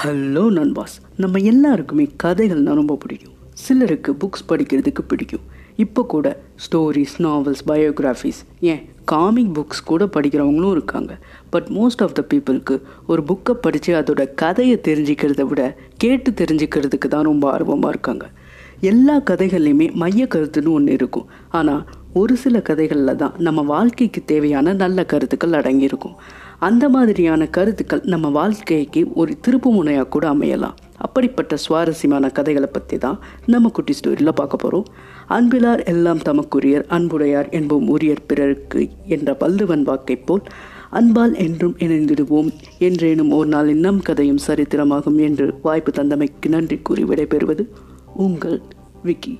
Hello நண்பாஸ். நம்ம எல்லாருக்குமே கதைகள்னால் ரொம்ப பிடிக்கும். சிலருக்கு புக்ஸ் படிக்கிறதுக்கு பிடிக்கும். இப்போ கூட ஸ்டோரிஸ் நாவல்ஸ் பயோகிராஃபிஸ் ஏன் காமிக் புக்ஸ் கூட படிக்கிறவங்களும் இருக்காங்க. பட் மோஸ்ட் ஆஃப் த பீப்புளுக்கு ஒரு புக்கை படித்து அதோட கதையை தெரிஞ்சுக்கிறத விட கேட்டு தெரிஞ்சுக்கிறதுக்கு தான் ரொம்ப ஆர்வமாக இருக்காங்க. எல்லா கதைகள்லையுமே மைய கருத்துன்னு ஒன்று இருக்கும். ஆனால் ஒரு சில கதைகளில் தான் நம்ம வாழ்க்கைக்கு தேவையான நல்ல கருத்துக்கள் அடங்கியிருக்கும். அந்த மாதிரியான கருத்துக்கள் நம்ம வாழ்க்கைக்கு ஒரு திருப்பு முனையாக கூட அமையலாம். அப்படிப்பட்ட சுவாரஸ்யமான கதைகளை பற்றி தான் நம்ம குட்டி ஸ்டோரியில் பார்க்க போகிறோம் அன்பிலார் எல்லாம் தமக்குரியர் அன்புடையார் என்போம் உரியர் பிறருக்கு என்ற பல்லுவன் வாக்கைப் போல் அன்பால் என்றும் இணைந்திடுவோம். என்றேனும் ஒரு நாள் நம் கதையும் சரித்திரமாகும் என்று வாய்ப்பு தந்தமைக்கு நன்றி கூறி விடைபெறுவது உங்கள் விக்கி.